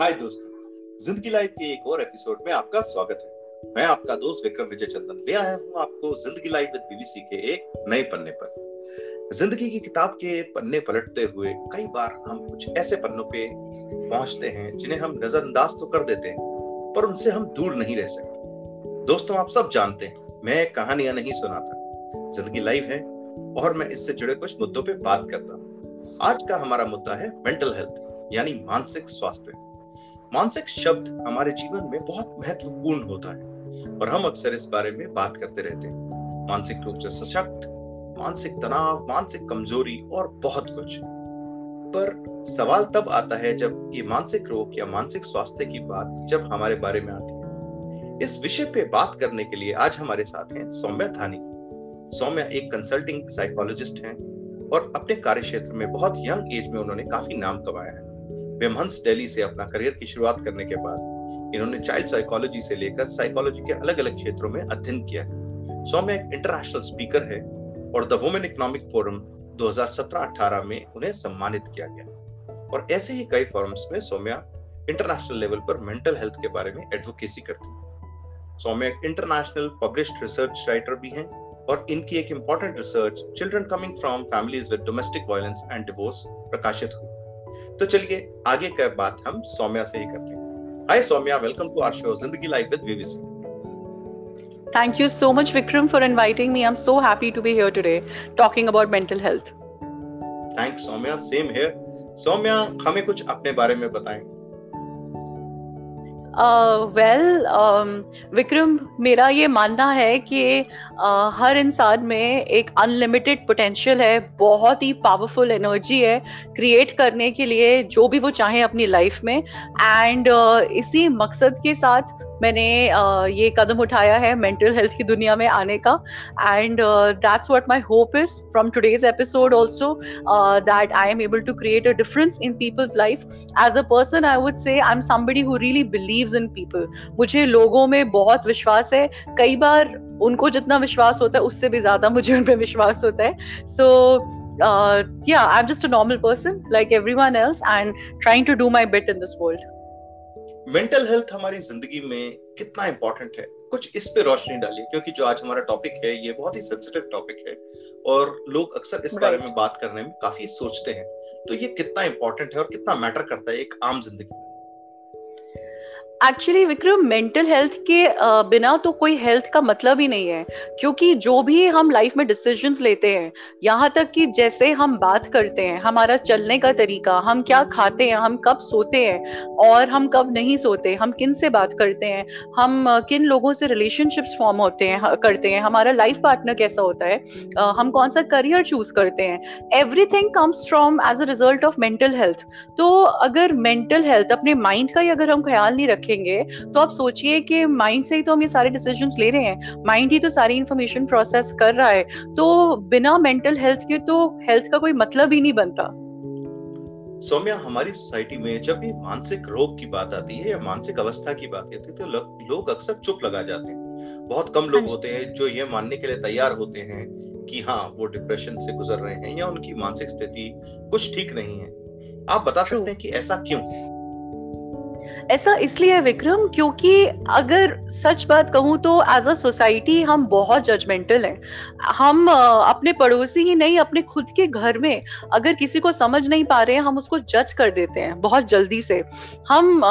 हाय दोस्तों, ज़िंदगी लाइफ के एक और एपिसोड में आपका स्वागत है। मैं आपका दोस्त विक्रम विजय चंदन ले आया हूँ आपको ज़िंदगी लाइफ विद बीबीसी के एक नए पन्ने पर। ज़िंदगी की किताब के पन्ने पलटते हुए कई बार हम कुछ ऐसे पन्नों पे पहुँचते हैं जिन्हें हम नजरअंदाज तो कर देते हैं, पर उनसे हम दूर नहीं रह सकते। दोस्तों, आप सब जानते हैं, मैं कहानियाँ नहीं सुनाता। ज़िंदगी लाइव है, और मैं इससे जुड़े कुछ मुद्दों पे बात करता हूँ। आज का हमारा मुद्दा है मेंटल हेल्थ, यानी मानसिक स्वास्थ्य। मानसिक शब्द हमारे जीवन में बहुत महत्वपूर्ण होता है, और हम अक्सर इस बारे में बात करते रहते हैं। मानसिक रूप से सशक्त, मानसिक तनाव, मानसिक कमज़ोरी और बहुत कुछ। पर सवाल तब आता है जब ये मानसिक रोग या मानसिक स्वास्थ्य की बात जब हमारे बारे में आती है। इस विषय पे बात करने के लिए आज हमारे साथ हैं सौम्या थानी सौम्या एक कंसल्टिंग साइकोलॉजिस्ट हैं, और अपने कार्य क्षेत्र में बहुत यंग एज में उन्होंने काफ़ी नाम कमाया है। विमहंस दिल्ली से अपना करियर की शुरुआत करने के बाद इन्होंने चाइल्ड साइकोलॉजी से लेकर साइकोलॉजी के अलग अलग क्षेत्रों में अध्ययन किया है। सौम्या एक इंटरनेशनल स्पीकर है और द वुमेन इकोनॉमिक फोरम 2017-18 में उन्हें सम्मानित किया गया। और ऐसे ही कई फोरम्स में सौम्या इंटरनेशनल लेवल पर मेंटल हेल्थ के बारे में एडवोकेसी करती है। सौम्या एक इंटरनेशनल पब्लिश्ड रिसर्च राइटर भी हैं और इनकी एक important research children coming from families with domestic violence and divorce प्रकाशित हुई। तो चलिए आगे का बात हम सौम्या से ही करते हैं। Hi Saumya welcome to our show Zindagi life with V V Singh thank you so much Vikram for inviting me I am so happy to be here today talking about mental health thanks Saumya same here Saumya हमें कुछ अपने बारे में बताएँ। Well Vikram, मेरा ये मानना है कि हर इंसान में एक अनलिमिटेड पोटेंशियल है, बहुत ही पावरफुल एनर्जी है क्रिएट करने के लिए जो भी वो चाहे अपनी लाइफ में। एंड इसी मकसद के साथ मैंने ये कदम उठाया है मेंटल हेल्थ की दुनिया में आने का। And that's what my hope is from today's episode also that I am able to create a difference in people's life as a person I would say I am somebody who really believes in people मुझे लोगों में बहुत विश्वास है। कई बार उनको जितना विश्वास होता है, उससे भी ज़्यादा मुझे उन पर विश्वास होता है। So yeah I am just a normal person like everyone else and trying to do my bit in this world mental health हमारी ज़िंदगी में कितना इंपॉर्टेंट है। कुछ इस पे रोशनी डालिए क्योंकि जो आज हमारा टॉपिक है ये बहुत ही सेंसिटिव टॉपिक है और लोग अक्सर इस right. बारे में बात करने में काफ़ी सोचते हैं। तो ये कितना इंपॉर्टेंट है और कितना मैटर करता है एक आम ज़िंदगी में? एक्चुअली विक्रम मेंटल हेल्थ के बिना तो कोई हेल्थ का मतलब ही नहीं है। क्योंकि जो भी हम लाइफ में डिसीजंस लेते हैं, यहाँ तक कि जैसे हम बात करते हैं, हमारा चलने का तरीका, हम क्या खाते हैं, हम कब सोते हैं और हम कब नहीं सोते, हम किन से बात करते हैं, हम किन लोगों से रिलेशनशिप्स फॉर्म होते हैं करते हैं, हमारा लाइफ पार्टनर कैसा होता है हम कौन सा करियर चूज़ करते हैं everything comes from as a result of mental health तो अगर मेंटल हेल्थ अपने माइंड का ही अगर हम ख्याल नहीं रखें रखेंगे तो आप सोचिए कि माइंड से ही तो हम ये सारे डिसीजंस ले रहे हैं। माइंड ही तो सारी इंफॉर्मेशन प्रोसेस कर रहा है। तो बिना मेंटल हेल्थ के तो हेल्थ का कोई मतलब ही नहीं बनता। सौम्या हमारी सोसाइटी में जब भी मानसिक रोग की बात आती है या मानसिक अवस्था की बात आती है तो लोग अक्सर चुप लगा जाते हैं। बहुत कम लोग हाँ होते हैं जो ये मानने के लिए तैयार होते हैं कि हाँ वो डिप्रेशन से गुजर रहे हैं या उनकी मानसिक स्थिति कुछ ठीक नहीं है। आप बता सकते हैं कि ऐसा क्यों? ऐसा इसलिए है विक्रम, क्योंकि अगर सच बात कहूँ तो एज अ सोसाइटी हम बहुत जजमेंटल हैं। हम अपने पड़ोसी ही नहीं, अपने खुद के घर में अगर किसी को समझ नहीं पा रहे हैं, हम उसको जज कर देते हैं, बहुत जल्दी से। हम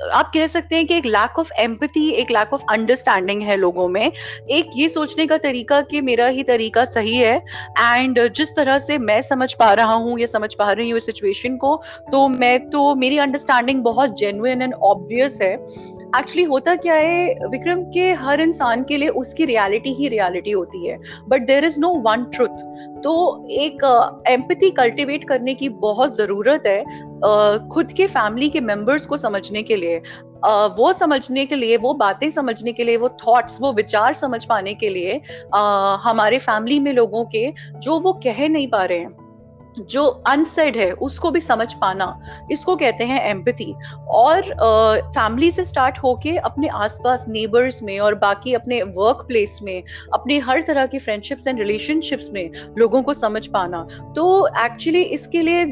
आप कह सकते हैं कि एक लैक ऑफ़ एम्पति एक लैक ऑफ़ अंडरस्टैंडिंग है लोगों में। एक ये सोचने का तरीका कि मेरा ही तरीका सही है एंड जिस तरह से मैं समझ पा रहा हूँ या समझ पा रही हूँ सिचुएशन को तो मैं तो मेरी अंडरस्टैंडिंग बहुत जेन्युन एंड ऑब्वियस है। एक्चुअली होता क्या है विक्रम के हर इंसान के लिए उसकी रियलिटी ही रियलिटी होती है। But there is no one truth तो एक एम्पथी uh, कल्टिवेट करने की बहुत ज़रूरत है uh, खुद के फैमिली के मेंबर्स को समझने के लिए। uh, वो समझने के लिए वो बातें समझने के लिए वो थॉट्स वो विचार समझ पाने के लिए uh, हमारे फैमिली में लोगों के जो वो कह नहीं पा रहे हैं। जो अनसेड है, उसको भी समझ पाना। इसको कहते हैं एम्पथी और फैमिली से स्टार्ट होके अपने आसपास नेबर्स में और बाकी अपने वर्क प्लेस में, अपने हर तरह की फ्रेंडशिप्स एंड रिलेशनशिप्स में लोगों को समझ पाना। तो एक्चुअली इसके लिए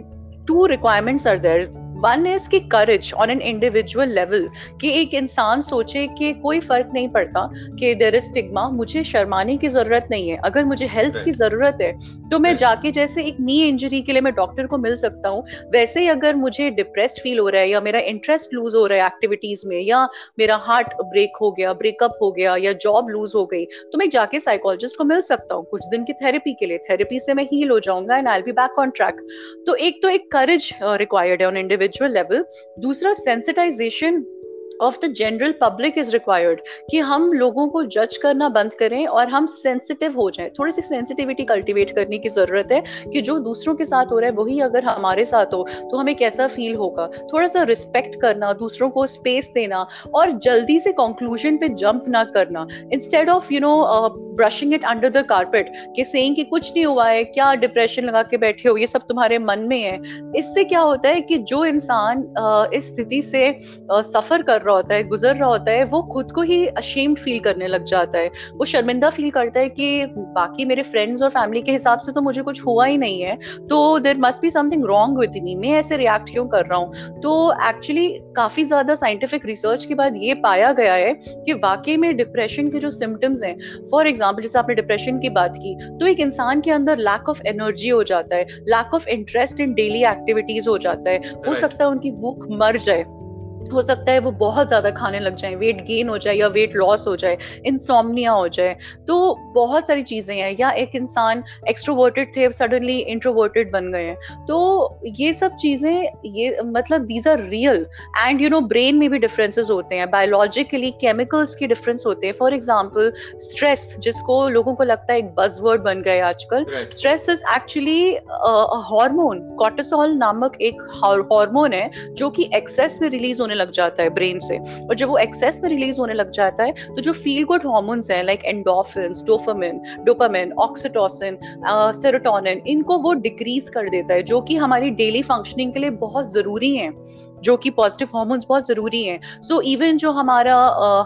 two requirements are there one is की courage on an individual level कि एक इंसान सोचे कि कोई फ़र्क नहीं पड़ता कि देर इज़ स्टिग्मा मुझे शर्माने की ज़रूरत नहीं है। अगर मुझे हेल्प की ज़रूरत है तो मैं जाके जैसे एक नी इंजरी के लिए मैं डॉक्टर को मिल सकता हूँ। वैसे ही अगर मुझे डिप्रेस्ड फील हो रहा है या मेरा इंटरेस्ट लूज हो रहा है एक्टिविटीज़ में या मेरा हार्ट ब्रेक हो गया ब्रेकअप हो गया या जॉब लूज हो गई तो मैं जाके साइकोलॉजिस्ट को मिल सकता हूँ कुछ दिन की थेरेपी के लिए। थेरेपी से मैं हील हो जाऊँगा and I be back on track तो एक तो एक करेज रिक्वायर्ड है ऑन इंडिविजुअल लेवल दूसरा sensitization of the general public is required कि हम लोगों को जज करना बंद करें और हम सेंसिटिव हो जाएँ। थोड़ी सी सेंसिटिविटी कल्टीवेट करने की ज़रूरत है कि जो दूसरों के साथ हो रहा है वही अगर हमारे साथ हो तो हमें कैसा फील होगा? थोड़ा सा रिस्पेक्ट करना दूसरों को स्पेस देना और जल्दी से कंक्लूजन पे जंप ना करना। Instead of you know brushing it under the carpet कि सेइंग कि कुछ नहीं हुआ है क्या डिप्रेशन लगा के बैठे हो ये सब तुम्हारे मन में है। इससे क्या होता है कि जो इंसान uh, इस स्थिति से सफ़र कर रहा होता है गुजर रहा होता है वो खुद को ही अशेम्ड फील करने लग जाता है। वो शर्मिंदा फील करता है कि बाकी मेरे फ्रेंड्स और फैमिली के हिसाब से तो मुझे कुछ हुआ ही नहीं है तो there must be something wrong with me मैं ऐसे रिएक्ट क्यों कर रहा हूँ? तो एक्चुअली काफ़ी ज़्यादा साइंटिफिक रिसर्च के बाद ये पाया गया है कि वाकई में डिप्रेशन के जो सिम्टम्स हैं फॉर एग्ज़ाम्पल जैसे आपने डिप्रेशन की बात की तो एक इंसान के अंदर लैक ऑफ़ एनर्जी हो जाता है lack of interest in daily activities हो जाता है हो सकता है उनकी भूख मर जाए। हो सकता है वो बहुत ज़्यादा खाने लग जाए वेट गेन हो जाए या वेट लॉस हो जाए इंसोमनिया हो जाए। तो बहुत सारी चीज़ें हैं या एक इंसान एक्सट्रोवर्टेड थे सडनली इंट्रोवर्टेड बन गए हैं। तो ये सब चीज़ें ये मतलब these are real and you know brain में भी डिफरेंसेस होते हैं। बायोलॉजिकली केमिकल्स की डिफरेंस होते हैं। फॉर एग्ज़ाम्पल स्ट्रेस जिसको लोगों को लगता है एक बजवर्ड बन गए आजकल stress is actually hormone cortisol नामक एक हार्मोन है जो कि एक्सेस में रिलीज़ होने लग जाता है ब्रेन से। और जब वो एक्सेस में रिलीज़ होने लग जाता है तो जो फील गुड हॉर्मोन्स हैं like endorphin dopamine dopamine oxytocin serotonin इनको वो डिक्रीज कर देता है जो कि हमारी डेली फंक्शनिंग के लिए बहुत ज़रूरी है जो कि पॉजिटिव हॉर्मोन्स बहुत ज़रूरी हैं। सो so, इवन जो हमारा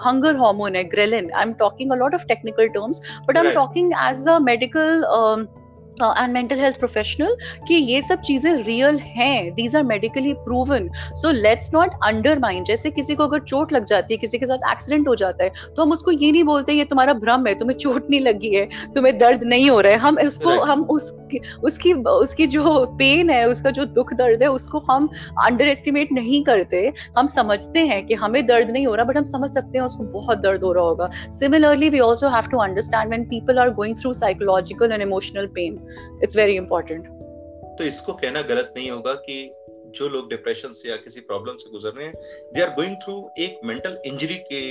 हंगर uh, हार्मोन है ghrelin I am talking a lot of technical terms but I am talking as a medical and mental health professional कि ये सब चीज़ें रियल हैं these are medically proven so let's not undermine जैसे किसी को अगर चोट लग जाती है किसी के साथ एक्सीडेंट हो जाता है तो हम उसको ये नहीं बोलते ये तुम्हारा भ्रम है तुम्हें चोट नहीं लगी है तुम्हें दर्द नहीं हो रहा है। हम उसको right. हम उस उसकी उसकी जो पेन है उसका जो दुख दर्द है उसको हम अंडर एस्टिमेट नहीं करते। हम समझते हैं कि हमें दर्द नहीं हो रहा बट हम समझ सकते हैं उसको बहुत दर्द हो रहा होगा। Similarly we also have to understand when people are going through psychological and emotional pain it's very important तो इसको कहना गलत नहीं होगा कि जो लोग डिप्रेशन से या किसी प्रॉब्लम से गुजर रहे हैं दे आर गोइंग थ्रू एक मेंटल इंजरी के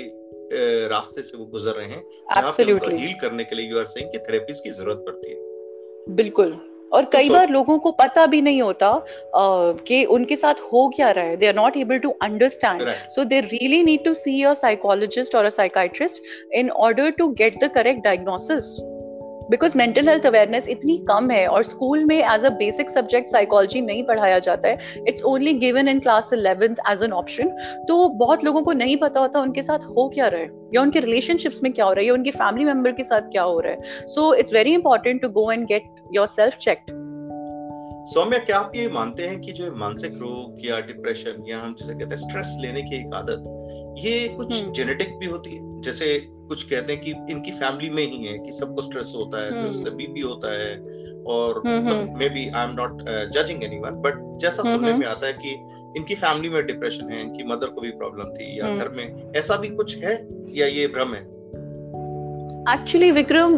रास्ते से वो गुजर रहे हैं जहाँ पे हील करने के लिए यू आर सेइंग कि थेरेपीज की ज़रूरत पड़ती है। बिल्कुल। और कई so, बार लोगों को पता भी नहीं होता uh, कि उनके साथ हो क्या रहा है। They are not able to understand so they really need to see a psychologist और a psychiatrist in order to get the correct diagnosis because mental health awareness इतनी कम है और स्कूल में as a basic subject psychology नहीं पढ़ाया जाता है it's only given in class eleventh as an option तो बहुत लोगों को नहीं पता होता उनके साथ हो क्या रहा है या उनके रिलेशनशिप्स में क्या हो रहा है या उनके फैमिली मेंबर के साथ क्या हो रहा है. So it's very important to go and get yourself checked Saumya क्या आप ये मानते हैं कि जो मानसिक रोग या डिप्रेशन या हम जिसे कहते हैं स्ट्रेस लेने की एक आदत ये कुछ जेनेटिक हम्म। भी होती है? जैसे कुछ कहते हैं कि इनकी फैमिली में ही है कि सबको स्ट्रेस होता है फिर उससे बीपी होता है और maybe I am not judging anyone but जैसा सुनने में आता है कि इनकी फैमिली में डिप्रेशन है इनकी मदर को भी प्रॉब्लम थी या घर में ऐसा भी कुछ है या ये भ्रम है? Actually Vikram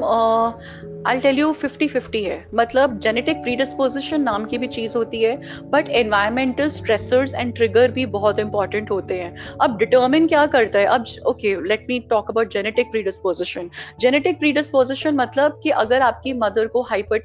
I tell you fifty fifty है। मतलब जेनेटिक प्रीडिस्पोजिशन नाम की भी चीज़ होती है but environmental stressors and trigger भी बहुत इंपॉर्टेंट होते हैं। अब डिटर्मिन क्या करता है? अब okay let me talk about genetic predisposition genetic predisposition मतलब कि अगर आपकी मदर को हाइपर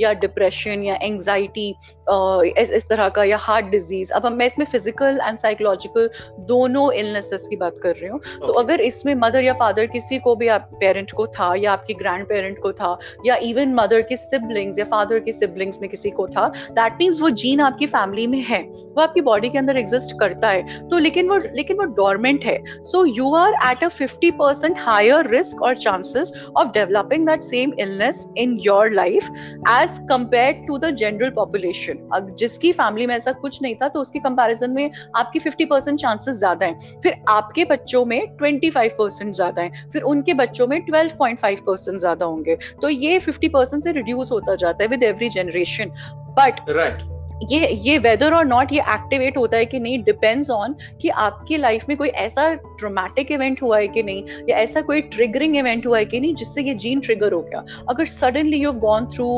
या डिप्रेशन या एंगजाइटी इस, इस तरह का या हार्ट डिज़ीज़ अब मैं इसमें फ़िज़िकल एंड साइकोलॉजिकल दोनों इलनेसेस की बात कर रही हूँ। तो okay. तो अगर इसमें मदर या फादर किसी को भी आप पेरेंट को था या आपकी ग्रैंड पेरेंट को था था, या इवन मदर के सिबलिंग्स या फादर के सिबलिंग्स में किसी को था दैट मीन्स वो जीन आपकी फैमिली में है, वो आपकी बॉडी के अंदर एग्जिस्ट करता है। तो लेकिन वो लेकिन वो डोरमेंट है। So you are at a fifty percent higher risk और chances of developing that same illness in your life as compare to the general population जिसकी फैमिली में ऐसा कुछ नहीं था तो उसके कंपेरिजन में आपकी फिफ्टी परसेंट चांसेस ज़्यादा है। फिर आपके बच्चों में ट्वेंटी फाइव परसेंट ज़्यादा है। फिर उनके बच्चों में ट्वेल्व पॉइंट फाइव परसेंट ज़्यादा होंगे। तो ये फिफ्टी परसेंट से रिड्यूस होता जाता है with every generation but right ये ये वेदर और नॉट ये एक्टिवेट होता है कि नहीं डिपेंड्स ऑन कि आपकी लाइफ में कोई ऐसा ट्रोमैटिक इवेंट हुआ है कि नहीं, या ऐसा कोई ट्रिगरिंग इवेंट हुआ है कि नहीं, जिससे ये जीन ट्रिगर हो गया। अगर suddenly you gone through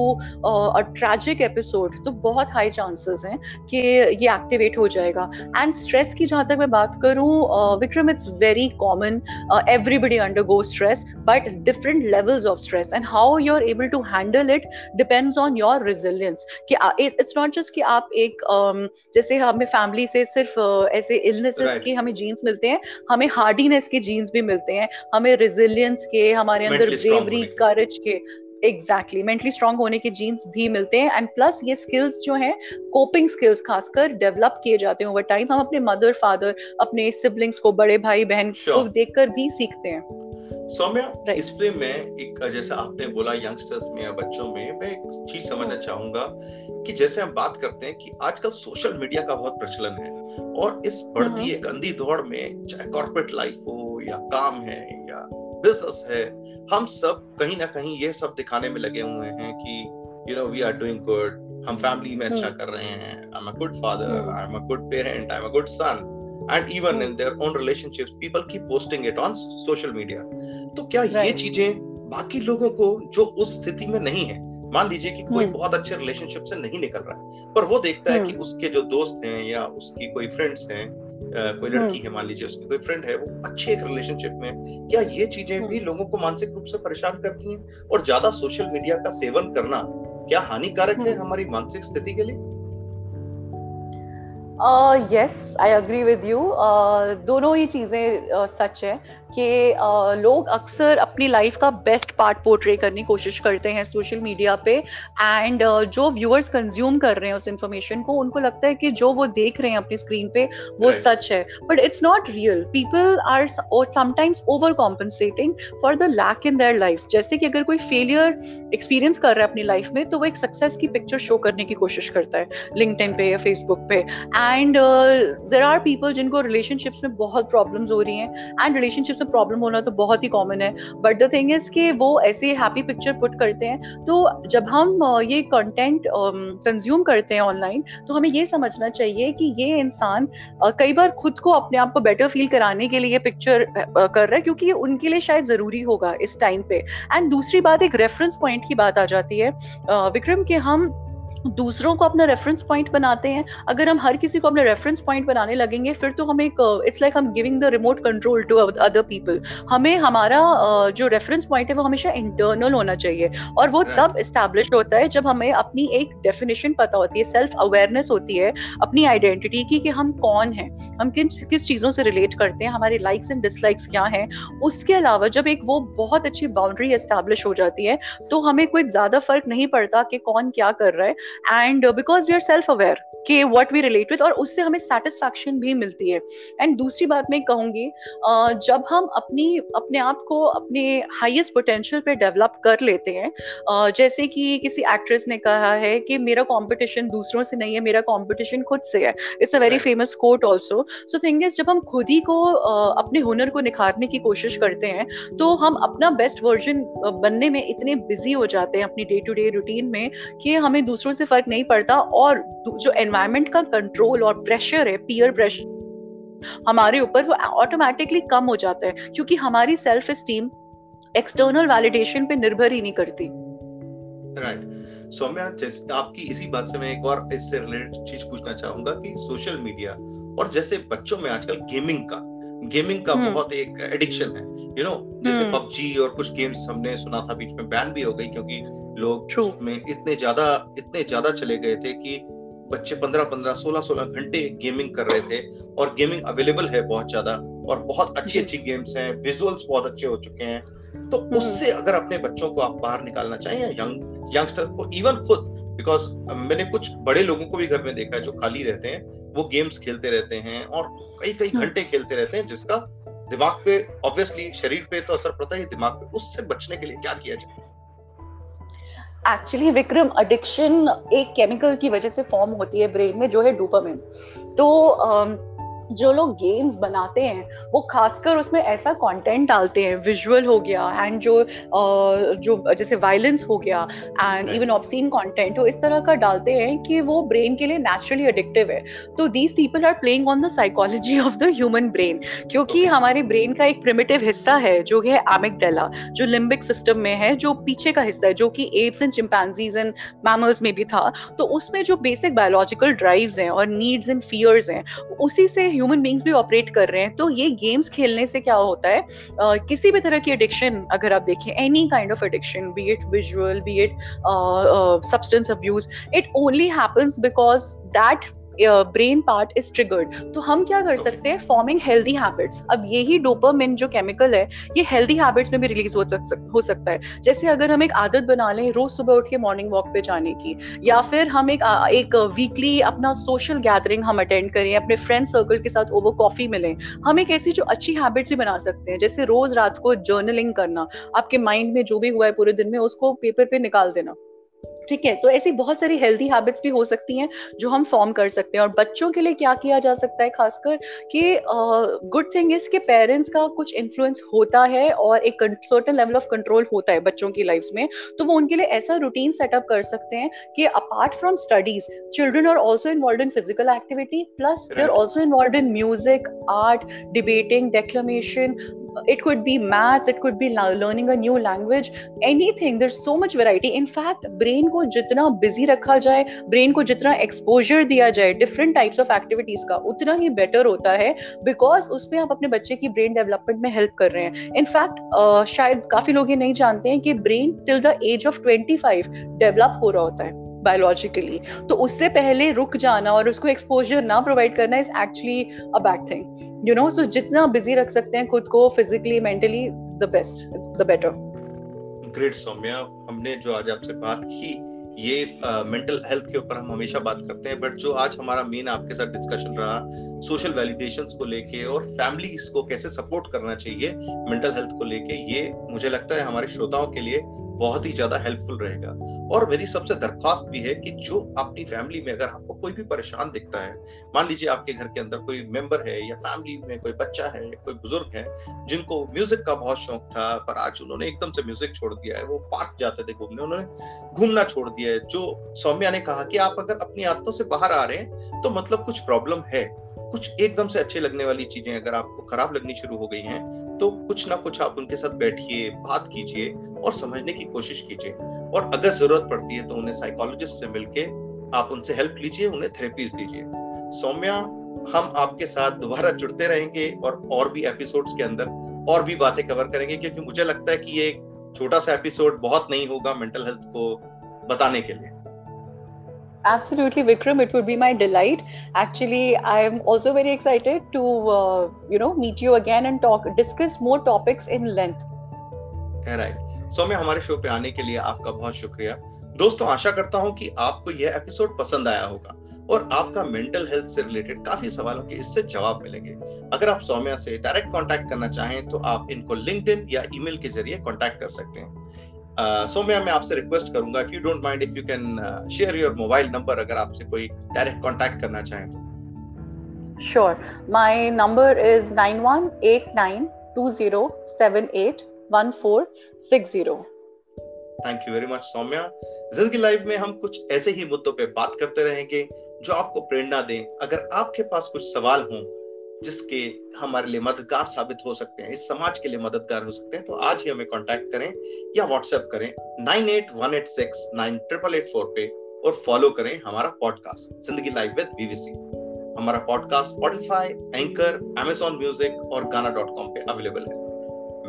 a tragic episode तो बहुत हाई चांसेस हैं कि ये एक्टिवेट हो जाएगा। एंड स्ट्रेस की जहाँ तक मैं बात करूँ Vikram it's very common everybody undergo stress but different levels of stress and how you are able to handle it depends on your resilience कि इट्स नॉट जस्ट कि आप एक जैसे हमें फैमिली से सिर्फ़ ऐसे इलनेसेस right. के हमें जीन्स मिलते हैं हमें हार्डीनेस के जीन्स भी मिलते हैं हमें रेजिलियंस के हमारे अंदर ब्रेवरी करेज के एग्जैक्टली मेंटली स्ट्रांग होने के जीन्स भी मिलते हैं एंड प्लस ये स्किल्स जो हैं कोपिंग स्किल्स खासकर डेवलप किए जाते हैं ओवर टाइम हम अपने मदर फादर अपने सिबलिंग्स को बड़े भाई बहन sure. को देखकर भी सीखते हैं सौम्या इसलिए मैं एक जैसा आपने बोला यंगस्टर्स में या बच्चों में मैं एक चीज़ समझना hmm. चाहूँगा कि जैसे हम बात करते हैं कि आजकल सोशल मीडिया का बहुत प्रचलन है और इस बढ़ती hmm. एक अंधी दौड़ में चाहे कॉर्पोरेट लाइफ हो या काम है या बिज़नेस है हम सब कहीं ना कहीं ये सब दिखाने में लगे हुए हैं कि you know we are doing good हम फैमिली में अच्छा hmm. कर रहे हैं I am a good father I am a good parent I am a good son and even in their own relationships people keep posting it on social media तो क्या right. ये चीज़ें बाकी लोगों को जो उस स्थिति में नहीं है मान लीजिए कि कोई hmm. बहुत अच्छे रिलेशनशिप से नहीं निकल रहा है पर वो देखता है कि hmm. उसके जो दोस्त हैं या उसकी कोई फ्रेंड्स हैं कोई लड़की हम्म। है मान लीजिए उसकी कोई फ्रेंड है वो अच्छे एक रिलेशनशिप में क्या ये चीज़ें भी। लोगों को मानसिक रूप से परेशान करती हैं और ज़्यादा सोशल मीडिया का सेवन करना क्या हानिकारक है। हमारी मानसिक स्थिति के लिए yes I agree with you दोनों ही चीज़ें uh, सच है। कि लोग अक्सर अपनी लाइफ का बेस्ट पार्ट पोर्ट्रे करने की कोशिश करते हैं सोशल मीडिया पे एंड जो व्यूअर्स कंज्यूम कर रहे हैं उस इंफॉर्मेशन को उनको लगता है कि जो वो देख रहे हैं अपनी स्क्रीन पे वो right. सच है। But it's not real people are sometimes overcompensating for the lack in their life जैसे कि अगर कोई फेलियर एक्सपीरियंस कर रहा है अपनी लाइफ में तो वो एक सक्सेस की पिक्चर शो करने की कोशिश करता है लिंकड पे या फेसबुक पे। एंड देर आर पीपल जिनको रिलेशनशिप्स में बहुत प्रॉब्लम्स हो रही हैं एंड रिलेशनशिप से प्रॉब्लम होना तो बहुत ही कॉमन है। बट द थिंग इज़ कि वो ऐसे हैप्पी पिक्चर पुट करते हैं। तो जब हम ये कंटेंट कंज्यूम करते हैं ऑनलाइन तो हमें ये समझना चाहिए कि ये इंसान कई बार खुद को अपने आप को बेटर फील कराने के लिए ये पिक्चर कर रहा है क्योंकि ये उनके लिए शायद ज़रूरी होगा इस टाइम पे। एंड दूसरी बात, एक रेफरेंस पॉइंट की बात आ जाती है। विक्रम के हम दूसरों को अपना रेफरेंस पॉइंट बनाते हैं। अगर हम हर किसी को अपना रेफरेंस पॉइंट बनाने लगेंगे फिर तो हम एक इट्स लाइक हम giving the remote control to other people हमें हमारा uh, जो रेफरेंस पॉइंट है वो हमेशा इंटरनल होना चाहिए। और वो तब इस्टेब्लिश होता है जब हमें अपनी एक डेफिनेशन पता होती है सेल्फ अवेयरनेस होती है अपनी आइडेंटिटी की कि हम कौन हैं। हम किन किस चीज़ों से रिलेट करते हैं हमारे लाइक्स एंड डिसलाइक्स क्या हैं। उसके अलावा जब एक वो बहुत अच्छी बाउंड्री एस्टेब्लिश हो जाती है तो हमें कोई ज़्यादा फ़र्क नहीं पड़ता कि कौन क्या कर रहा है। And because we are self aware कि व्हाट वी रिलेट विथ और उससे हमें सेटिस्फैक्शन भी मिलती है। एंड दूसरी बात मैं कहूँगी जब हम अपनी अपने आप को अपने हाईएस्ट पोटेंशियल पे डेवलप कर लेते हैं जैसे कि किसी एक्ट्रेस ने कहा है कि मेरा कंपटीशन दूसरों से नहीं है मेरा कंपटीशन खुद से है। It's a very famous quote also so thing is जब हम खुद ही को अपने हुनर को निखारने की कोशिश करते हैं तो हम अपना बेस्ट वर्जन बनने में इतने बिज़ी हो जाते हैं अपनी डे टू डे रूटीन में कि हमें दूसरों से फ़र्क नहीं पड़ता और जो एनवायरमेंट का कंट्रोल और प्रेशर है पीयर प्रेशर हमारे ऊपर वो ऑटोमेटिकली कम हो जाता है क्योंकि हमारी सेल्फ स्टीम एक्सटर्नल वैलिडेशन पे निर्भर ही नहीं करती। राइट सौम्या जैसे आपकी इसी बात से मैं एक और इससे रिलेटेड चीज़ पूछना चाहूँगा कि सोशल मीडिया और जैसे बच्चों में आजकल गेमिंग का गेमिंग का hmm. बहुत एक एडिक्शन है। यू नो जैसे पबजी hmm. और कुछ गेम्स हमने सुना था बीच में बैन भी हो गई क्योंकि लोग उसमें इतने ज़्यादा इतने ज़्यादा चले गए थे कि बच्चे पंद्रह पंद्रह सोलह सोलह घंटे गेमिंग कर रहे थे और गेमिंग अवेलेबल है बहुत ज़्यादा और बहुत अच्छी अच्छी गेम्स हैं विजुअल्स बहुत अच्छे हो चुके हैं तो उससे अगर अपने बच्चों को आप बाहर निकालना चाहें या यंग यंगस्टर को इवन खुद बिकॉज़ मैंने कुछ बड़े लोगों को भी घर में देखा है जो खाली रहते हैं वो गेम्स खेलते रहते हैं और कई कई हम्म। घंटे खेलते रहते हैं जिसका दिमाग पे ऑब्वियसली शरीर पे तो असर पड़ता है दिमाग पे। उससे बचने के लिए क्या किया जाए? एक्चुअली विक्रम अडिक्शन एक केमिकल की वजह से फॉर्म होती है ब्रेन में जो है डोपामिन तो um, जो लोग गेम्स बनाते हैं वो खासकर उसमें ऐसा कंटेंट डालते हैं विजुअल हो गया एंड जो जो जैसे वायलेंस हो गया एंड इवन ऑब्सीन कंटेंट तो इस तरह का डालते हैं कि वो ब्रेन के लिए नेचुरली एडिक्टिव है। तो these people are playing on the psychology of the human brain क्योंकि. हमारे ब्रेन का एक प्रिमिटिव हिस्सा है जो है एमिकडेला जो लिम्बिक सिस्टम में है जो पीछे का हिस्सा है जो कि apes and chimpanzees and mammals में भी था। तो उसमें जो बेसिक बायोलॉजिकल ड्राइव्स हैं और नीड्स एंड फियर्स हैं उसी से ह्यूमन बींग्स भी ऑपरेट कर रहे हैं तो ये गेम्स खेलने से क्या होता है? uh, किसी भी तरह की एडिक्शन अगर आप देखें any kind of addiction be it visual be it substance abuse it only happens because that brain part is triggered तो हम क्या कर सकते हैं? फॉर्मिंग हेल्दी हैबिट्स अब यही डोपामिन जो केमिकल है ये हेल्दी हैबिट्स में भी रिलीज़ हो, सक, हो सकता है। जैसे अगर हम एक आदत बना लें रोज सुबह उठ के मॉर्निंग वॉक पे जाने की या फिर हम एक एक वीकली अपना सोशल गैदरिंग हम अटेंड करें अपने फ्रेंड सर्कल के साथ ओवर कॉफ़ी मिलें हम एक ऐसी जो अच्छी हैबिट्स भी बना सकते हैं जैसे रोज रात को जर्नलिंग करना आपके माइंड में जो भी हुआ है पूरे दिन में उसको पेपर पे निकाल देना। ठीक है तो ऐसी बहुत सारी हेल्दी हैबिट्स भी हो सकती हैं जो हम फॉर्म कर सकते हैं। और बच्चों के लिए क्या किया जा सकता है खासकर कि गुड थिंग इज़ के पेरेंट्स का कुछ इन्फ्लुएंस होता है और एक सर्टन लेवल ऑफ़ कंट्रोल होता है बच्चों की लाइफ में तो वो उनके लिए ऐसा रूटीन सेटअप कर सकते हैं कि apart from studies children are also involve in physical activity plus they are also involve in music art debating declamation it could be maths it could be learning a new language anything there's so much variety in fact brain को जितना busy रखा जाए brain को जितना exposure दिया जाए different types of activities का उतना ही better होता है because उसमें आप अपने बच्चे की brain development में help कर रहे हैं in fact uh, शायद काफ़ी लोग ये नहीं जानते हैं कि brain till the age of 25 develop हो रहा होता है बायोलॉजिकली तो उससे पहले रुक जाना और उसको एक्सपोजर ना प्रोवाइड करना is actually a bad thing you know so जितना बिज़ी रख सकते हैं खुद को physically mentally the best the better great Saumya हमने जो आज आपसे बात की, ये मेंटल हेल्थ के ऊपर हम हमेशा बात करते हैं बट जो आज हमारा मेन आपके साथ डिस्कशन रहा सोशल वैलिडेशंस को लेके और फैमिली को कैसे सपोर्ट करना चाहिए मेंटल हेल्थ को लेके, ये मुझे लगता है हमारे श्रोताओं के लिए बहुत ही ज़्यादा हेल्पफुल रहेगा। और मेरी सबसे दरख्वास्त भी है कि जो अपनी फैमिली में अगर आपको कोई भी परेशान दिखता है, मान लीजिए आपके घर के अंदर कोई मेंबर है या फैमिली में कोई बच्चा है, कोई बुज़ुर्ग है, जिनको म्यूज़िक का बहुत शौक था, पर आज उन्होंने एकदम से म्यूज़िक छोड़ दिया है, वो पार्क जाते थे घूमने, उन्होंने घूमना छोड़ दिया है, जो सौम्या ने कहा कि आप अगर अपनी आदतों से बाहर आ रहे हैं तो मतलब कुछ प्रॉब्लम है। कुछ एकदम से अच्छे लगने वाली चीज़ें अगर आपको खराब लगनी शुरू हो गई हैं तो कुछ ना कुछ आप उनके साथ बैठिए, बात कीजिए और समझने की कोशिश कीजिए। और अगर ज़रूरत पड़ती है तो उन्हें साइकोलॉजिस्ट से मिलके आप उनसे हेल्प लीजिए, उन्हें थेरेपीज दीजिए। सौम्या, हम आपके साथ दोबारा जुड़ते रहेंगे और और भी एपिसोड्स के अंदर और भी बातें कवर करेंगे, क्योंकि मुझे लगता है कि ये छोटा सा एपिसोड बहुत नहीं होगा मेंटल हेल्थ को बताने के लिए। Absolutely vikram it would be my delight. Actually i am also very excited to uh, you know meet you again and talk discuss more topics in length. Right सौम्य हमारे show पे आने के लिए आपका बहुत शुक्रिया। दोस्तों आशा करता हूँ कि आपको यह एपिसोड पसंद आया होगा और आपका मेंटल हेल्थ से रिलेटेड काफ़ी सवालों के इससे जवाब मिलेंगे। अगर आप सौम्या से डायरेक्ट कांटेक्ट करना चाहें तो आप इनको लिंक्डइन या ईमेल के ज़रिए कांटेक्ट कर सकते हैं। सौम्या मैं आपसे रिक्वेस्ट करूँगा if you don't mind if you can share your mobile number अगर आपसे कोई डायरेक्ट कांटेक्ट करना चाहें तो Sure. My number is 918920781460. Thank you very much Soumya ज़िंदगी लाइफ में हम कुछ ऐसे ही मुद्दों पे बात करते रहेंगे जो आपको प्रेरणा दें अगर आपके पास कुछ सवाल हों जिसके हमारे लिए मददगार साबित हो सकते हैं, इस समाज के लिए मददगार हो सकते हैं तो आज ही हमें कांटेक्ट करें या व्हाट्सएप करें nine eight one eight six nine triple eight four पे और फॉलो करें हमारा podcast Zindagi live with BBC हमारा podcast Spotify Anchor Amazon music और गाना डॉट कॉम पे अवेलेबल है।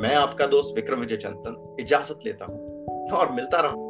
मैं आपका दोस्त विक्रम विजय चंदन इजाज़त लेता हूँ और मिलता रहूँ।